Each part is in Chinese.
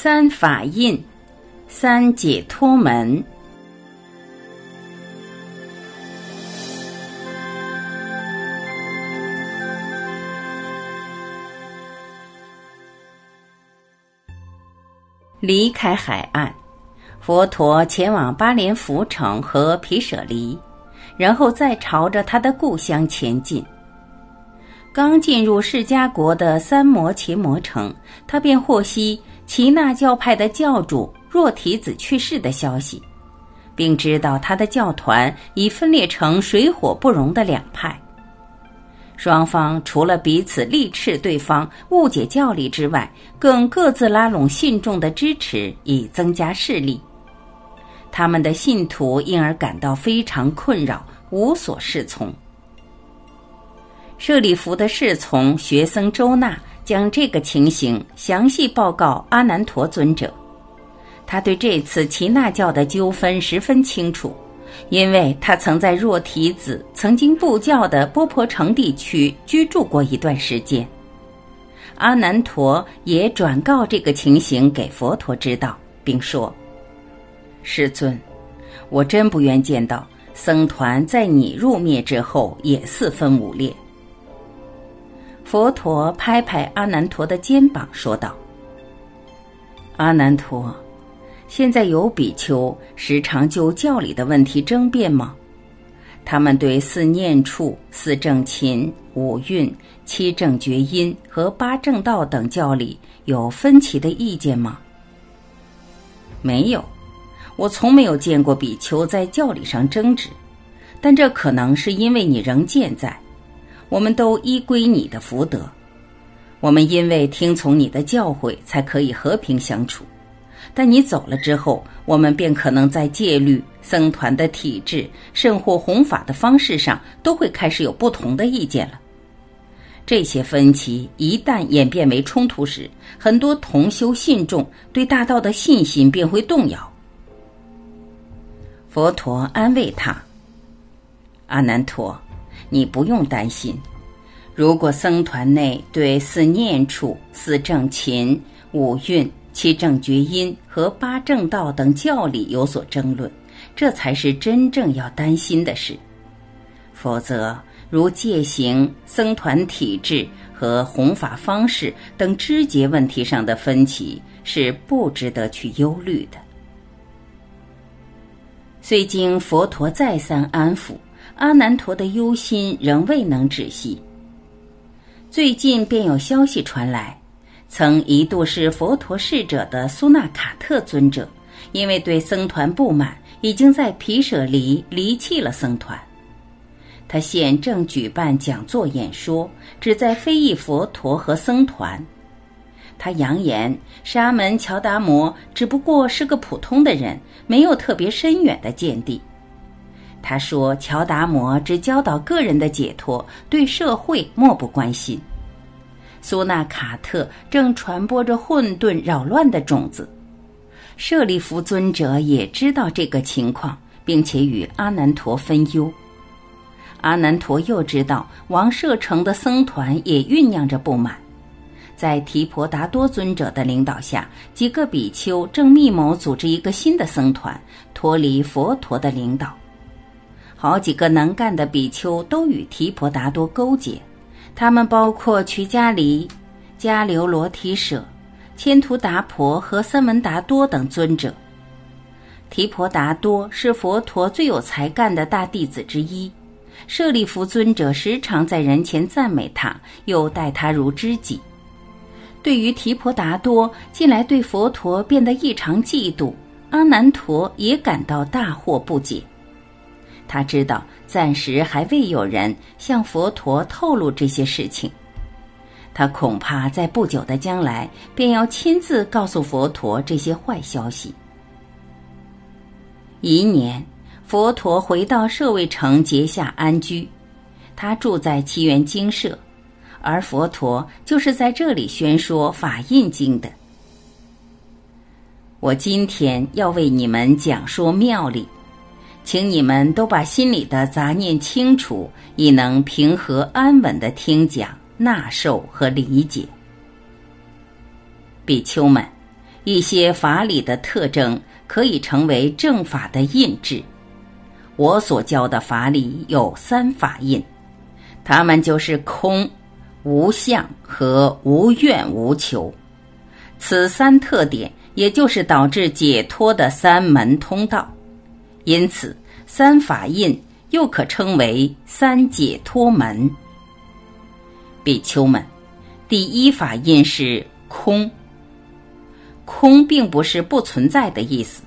三法印，三解脱门。离开海岸，佛陀前往巴连浮城和皮舍离，然后再朝着他的故乡前进。刚进入释迦国的三摩伽摩城，他便获悉耆那教派的教主若提子去世的消息，并知道他的教团已分裂成水火不容的两派。双方除了彼此力斥对方、误解教理之外，更各自拉拢信众的支持，以增加势力。他们的信徒因而感到非常困扰，无所适从。舍利弗的侍从学僧周纳将这个情形详细报告阿难陀尊者，他对这次耆那教的纠纷十分清楚。因为他曾在若提子曾经布教的波婆城地区居住过一段时间，阿难陀也转告这个情形给佛陀知道，并说：“师尊，我真不愿见到僧团在你入灭之后也四分五裂。”佛陀拍拍阿难陀的肩膀，说道：“阿难陀。”现在有比丘时常就教理的问题争辩吗？他们对四念处、四正勤、五蕴、七正觉音和八正道等教理有分歧的意见吗？没有，我从没有见过比丘在教理上争执，但这可能是因为你仍健在，我们都依归你的福德，我们因为听从你的教诲才可以和平相处。但你走了之后，我们便可能在戒律、僧团的体制、甚或弘法的方式上，都会开始有不同的意见了。这些分歧一旦演变为冲突时，很多同修信众对大道的信心便会动摇。佛陀安慰他：“阿难陀，你不用担心。如果僧团内对四念处、四正勤、五蕴，七正觉音和八正道等教理有所争论，这才是真正要担心的事。否则，如戒行、僧团体制和弘法方式等枝节问题上的分歧，是不值得去忧虑的。虽经佛陀再三安抚，阿难陀的忧心仍未能止息。最近便有消息传来。曾一度是佛陀侍者的苏纳卡特尊者，因为对僧团不满，已经在皮舍离离弃了僧团。他现正举办讲座演说，旨在非议佛陀和僧团。他扬言，沙门乔达摩只不过是个普通的人，没有特别深远的见地。他说，乔达摩只教导个人的解脱，对社会漠不关心。苏纳卡特正传播着混沌扰乱的种子，舍利弗尊者也知道这个情况，并且与阿难陀分忧。阿难陀又知道王舍城的僧团也酝酿着不满，在提婆达多尊者的领导下，几个比丘正密谋组织一个新的僧团，脱离佛陀的领导。好几个能干的比丘都与提婆达多勾结。他们包括瞿迦离、迦留罗提舍、千图达婆和三文达多等尊者。提婆达多是佛陀最有才干的大弟子之一，舍利弗尊者时常在人前赞美他，又待他如知己。对于提婆达多近来对佛陀变得异常嫉妒，阿难陀也感到大惑不解。他知道暂时还未有人向佛陀透露这些事情，他恐怕在不久的将来便要亲自告诉佛陀这些坏消息。一年，佛陀回到舍卫城结下安居，他住在奇缘精舍，而佛陀就是在这里宣说法印经的。我今天要为你们讲说妙理。请你们都把心里的杂念清除，以能平和安稳的听讲、纳受和理解。比丘们，一些法理的特征可以成为正法的印制。我所教的法理有三法印，它们就是空、无相和无愿无求。此三特点，也就是导致解脱的三门通道。因此，三法印又可称为三解脱门。比丘们，第一法印是空。空并不是不存在的意思，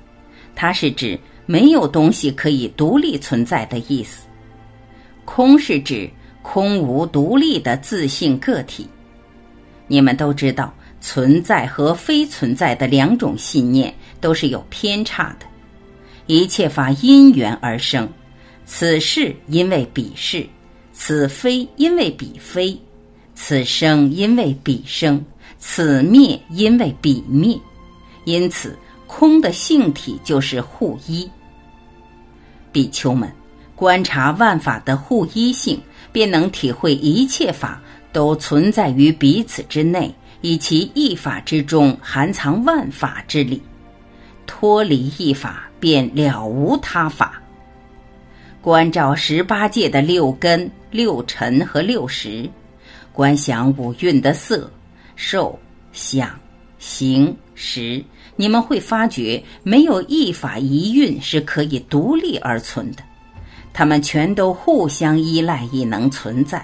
它是指没有东西可以独立存在的意思。空是指空无独立的自性个体。你们都知道，存在和非存在的两种信念都是有偏差的。一切法因缘而生，此是因为彼是，此非因为彼非，此生因为彼生，此灭因为彼灭。因此，空的性体就是互依。比丘们，观察万法的互依性，便能体会一切法都存在于彼此之内，以其一法之中含藏万法之理。脱离一法，便了无他法。观照十八界的六根、六尘和六识，观想五蕴的色、受、想、行、识。你们会发觉，没有一法一蕴是可以独立而存的，它们全都互相依赖，以能存在。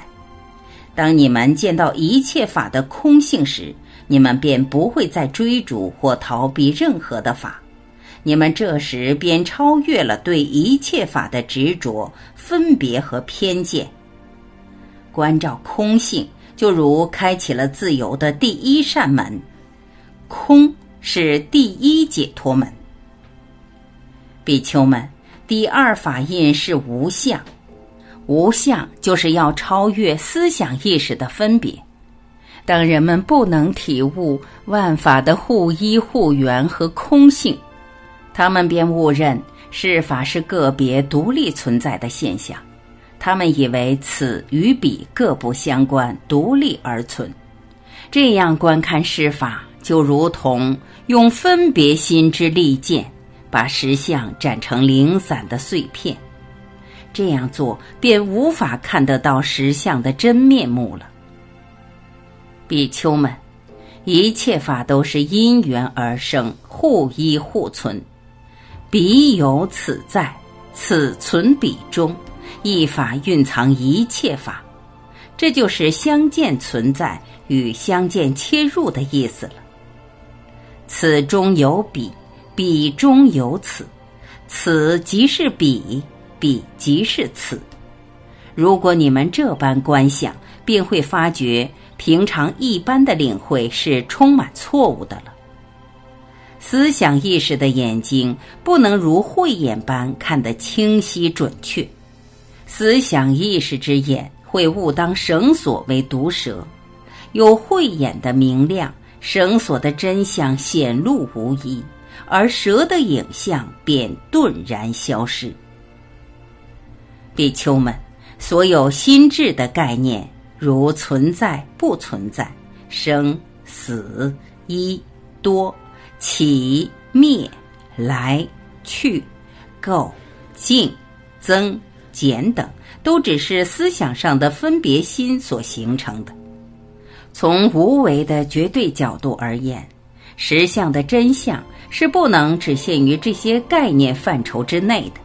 当你们见到一切法的空性时，你们便不会再追逐或逃避任何的法，你们这时便超越了对一切法的执着、分别和偏见。关照空性，就如开启了自由的第一扇门，空。是第一解脱门，比丘们，第二法印是无相，无相就是要超越思想意识的分别。当人们不能体悟万法的互依互缘和空性，他们便误认是法是个别独立存在的现象，他们以为此与彼各不相关，独立而存。这样观看事法。就如同用分别心之利剑，把实相斩成零散的碎片，这样做便无法看得到实相的真面目了。比丘们，一切法都是因缘而生，互依互存，彼有此在，此存彼中，一法蕴藏一切法，这就是相见存在与相见切入的意思了。此中有彼，彼中有此，此即是彼，彼即是此。如果你们这般观想，便会发觉平常一般的领会是充满错误的了。思想意识的眼睛不能如慧眼般看得清晰准确，思想意识之眼会误当绳索为毒蛇，有慧眼的明亮。绳索的真相显露无遗，而蛇的影像便顿然消失。比丘们，所有心智的概念，如存在、不存在、生死、一多、起灭、来去、垢净、增减等，都只是思想上的分别心所形成的。从无为的绝对角度而言，实相的真相是不能只限于这些概念范畴之内的，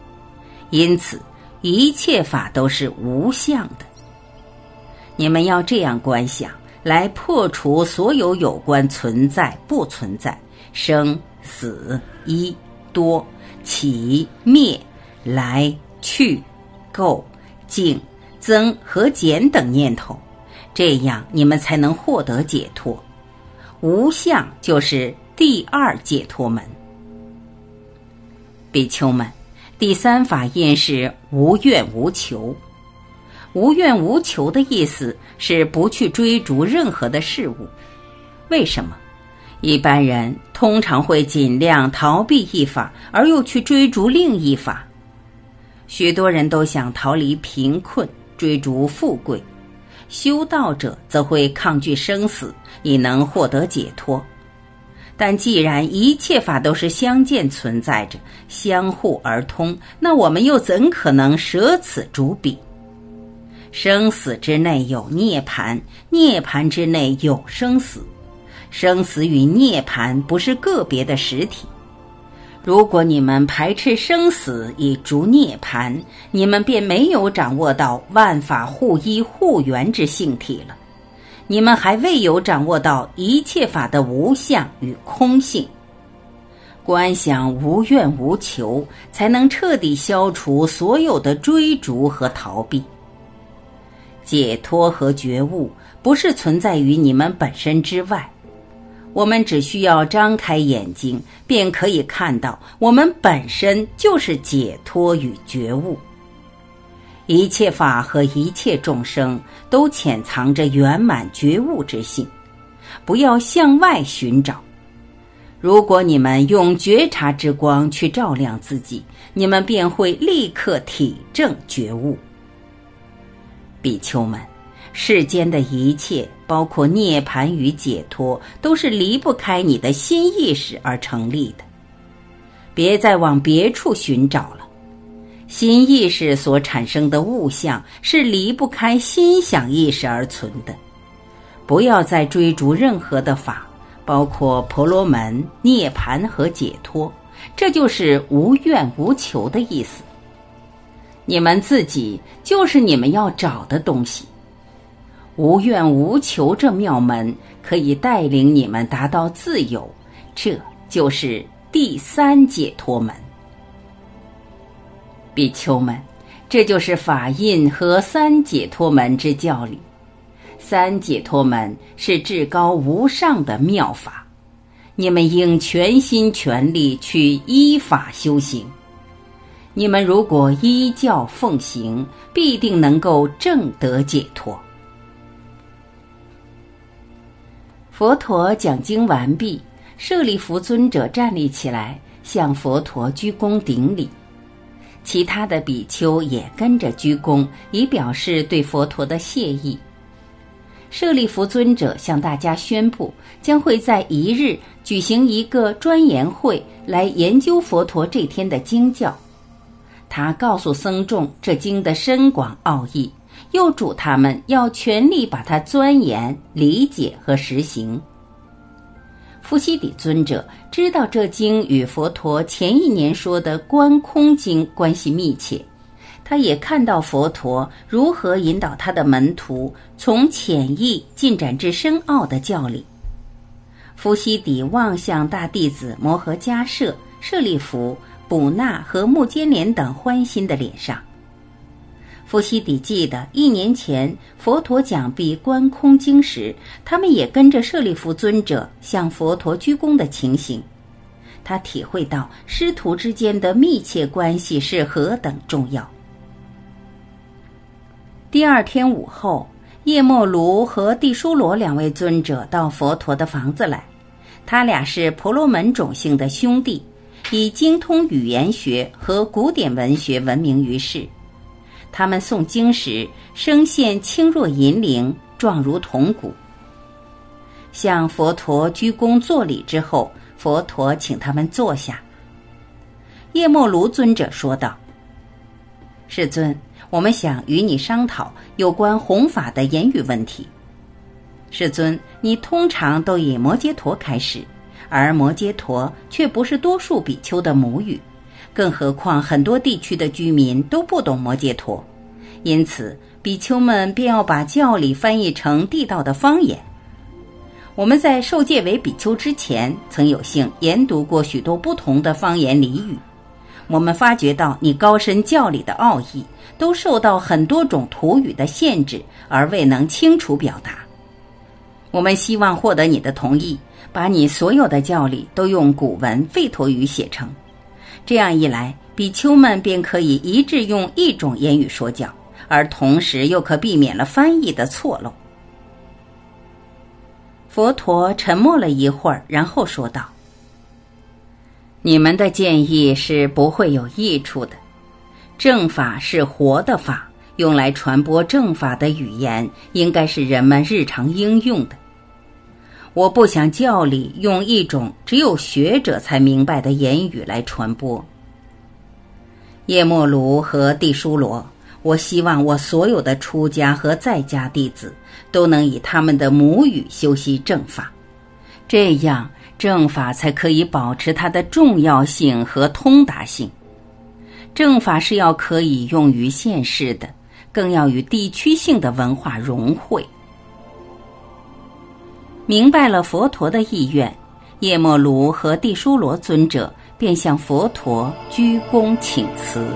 因此一切法都是无相的。你们要这样观想，来破除所有有关存在不存在、生死一多、起灭、来去、垢净、增和减等念头。这样，你们才能获得解脱。无相就是第二解脱门。比丘们，第三法印是无怨无求。无怨无求的意思是不去追逐任何的事物。为什么？一般人通常会尽量逃避一法，而又去追逐另一法。许多人都想逃离贫困，追逐富贵。修道者则会抗拒生死，以能获得解脱。但既然一切法都是相见存在着，相互而通，那我们又怎可能舍此逐彼？生死之内有涅盘，涅盘之内有生死，生死与涅盘不是个别的实体。如果你们排斥生死以逐涅盘，你们便没有掌握到万法互依互缘之性体了。你们还未有掌握到一切法的无相与空性，观想无怨无求，才能彻底消除所有的追逐和逃避。解脱和觉悟不是存在于你们本身之外，我们只需要张开眼睛，便可以看到，我们本身就是解脱与觉悟。一切法和一切众生都潜藏着圆满觉悟之性，不要向外寻找。如果你们用觉察之光去照亮自己，你们便会立刻体证觉悟。比丘们，世间的一切，包括涅槃与解脱，都是离不开你的心意识而成立的。别再往别处寻找了。心意识所产生的物象是离不开心想意识而存的，不要再追逐任何的法，包括婆罗门、涅盘和解脱，这就是无怨无求的意思。你们自己就是你们要找的东西，无怨无求这妙门可以带领你们达到自由，这就是第三解脱门。比丘们，这就是法印和三解脱门之教理。三解脱门是至高无上的妙法，你们应全心全力去依法修行。你们如果依教奉行，必定能够正得解脱。佛陀讲经完毕，舍利弗尊者站立起来，向佛陀鞠躬顶礼。其他的比丘也跟着鞠躬，以表示对佛陀的谢意。舍利弗尊者向大家宣布，将会在一日举行一个专研会，来研究佛陀这天的经教。他告诉僧众这经的深广奥义，又嘱他们要全力把它钻研、理解和实行。富西底尊者知道这经与佛陀前一年说的《观空经》关系密切，他也看到佛陀如何引导他的门徒从浅易进展至深奥的教理。富西底望向大弟子摩诃迦摄、舍利弗、补那和目犍连等欢心的脸上。伏羲底记得，一年前佛陀讲闭观空经时，他们也跟着舍利弗尊者向佛陀鞠躬的情形。他体会到师徒之间的密切关系是何等重要。第二天午后，叶莫卢和地舒罗两位尊者到佛陀的房子来，他俩是婆罗门种姓的兄弟，以精通语言学和古典文学闻名于世。他们诵经时，声线轻若银铃，状如铜鼓。向佛陀鞠躬作礼之后，佛陀请他们坐下。叶莫卢尊者说道：“世尊，我们想与你商讨有关弘法的言语问题。世尊，你通常都以摩羯陀开始，而摩羯陀却不是多数比丘的母语。”更何况，很多地区的居民都不懂摩羯陀，因此比丘们便要把教理翻译成地道的方言。我们在受戒为比丘之前，曾有幸研读过许多不同的方言俚语。我们发觉到你高深教理的奥义，都受到很多种土语的限制，而未能清楚表达。我们希望获得你的同意，把你所有的教理都用古文吠陀语写成。这样一来，比丘们便可以一致用一种言语说教，而同时又可避免了翻译的错漏。佛陀沉默了一会儿，然后说道：“你们的建议是不会有益处的。正法是活的法，用来传播正法的语言，应该是人们日常应用的。我不想教理用一种只有学者才明白的言语来传播。叶莫卢和地疏罗，我希望我所有的出家和在家弟子都能以他们的母语修习正法，这样正法才可以保持它的重要性和通达性。正法是要可以用于现世的，更要与地区性的文化融汇。明白了佛陀的意愿，夜莫卢和地疏罗尊者便向佛陀鞠躬请辞。